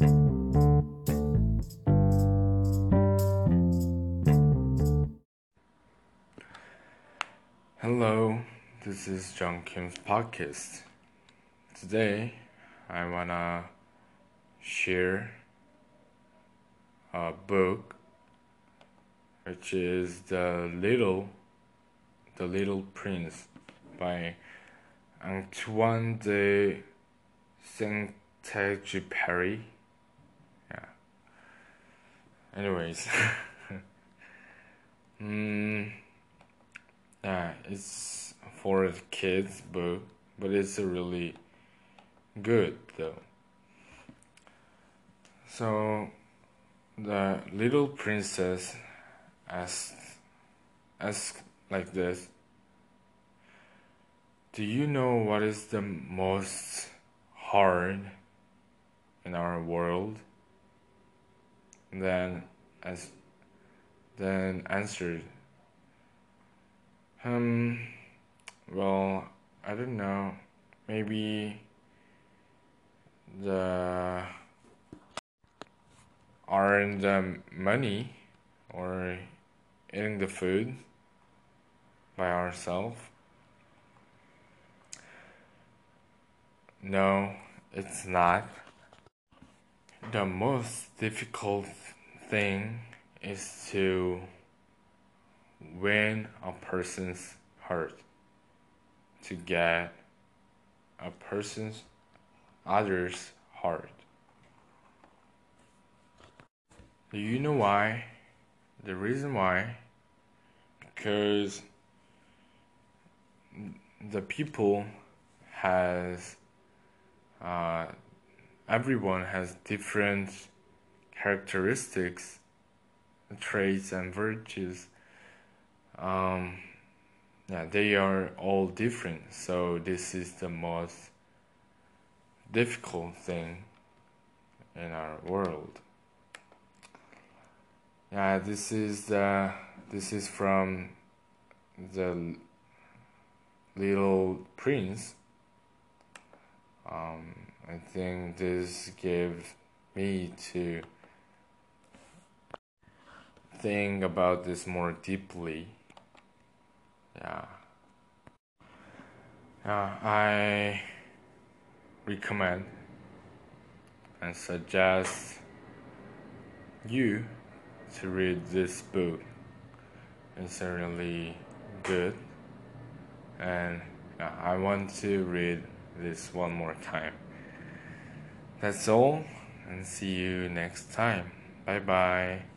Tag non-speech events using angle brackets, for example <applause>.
Hello, this is John Kim's podcast. Today, I wanna share a book, which is the Little, the Little Prince, by Antoine de Saint-Exupéry. Anyways, <laughs> mm, yeah, it's for kids book, but it's really good though. So the little princess asked asked like this Do you know what is the most hard in our world? Then as then answered um, well, I don't know. Maybe the earn the money or eating the food by ourselves. No, it's not. The most difficult thing is to win a person's heart, to get a person's other's heart. Do you know why? The reason why? Because the people has uh, everyone has different characteristics, traits, and virtues um, yeah, they are all different. So this is the most difficult thing in our world. Yeah, this is the this is from the Little Prince. Um, I think this gave me to think about this more deeply. Yeah. Yeah I recommend and suggest you to read this book. It's really good. And I want to read this one more time that's all and see you next time. Bye bye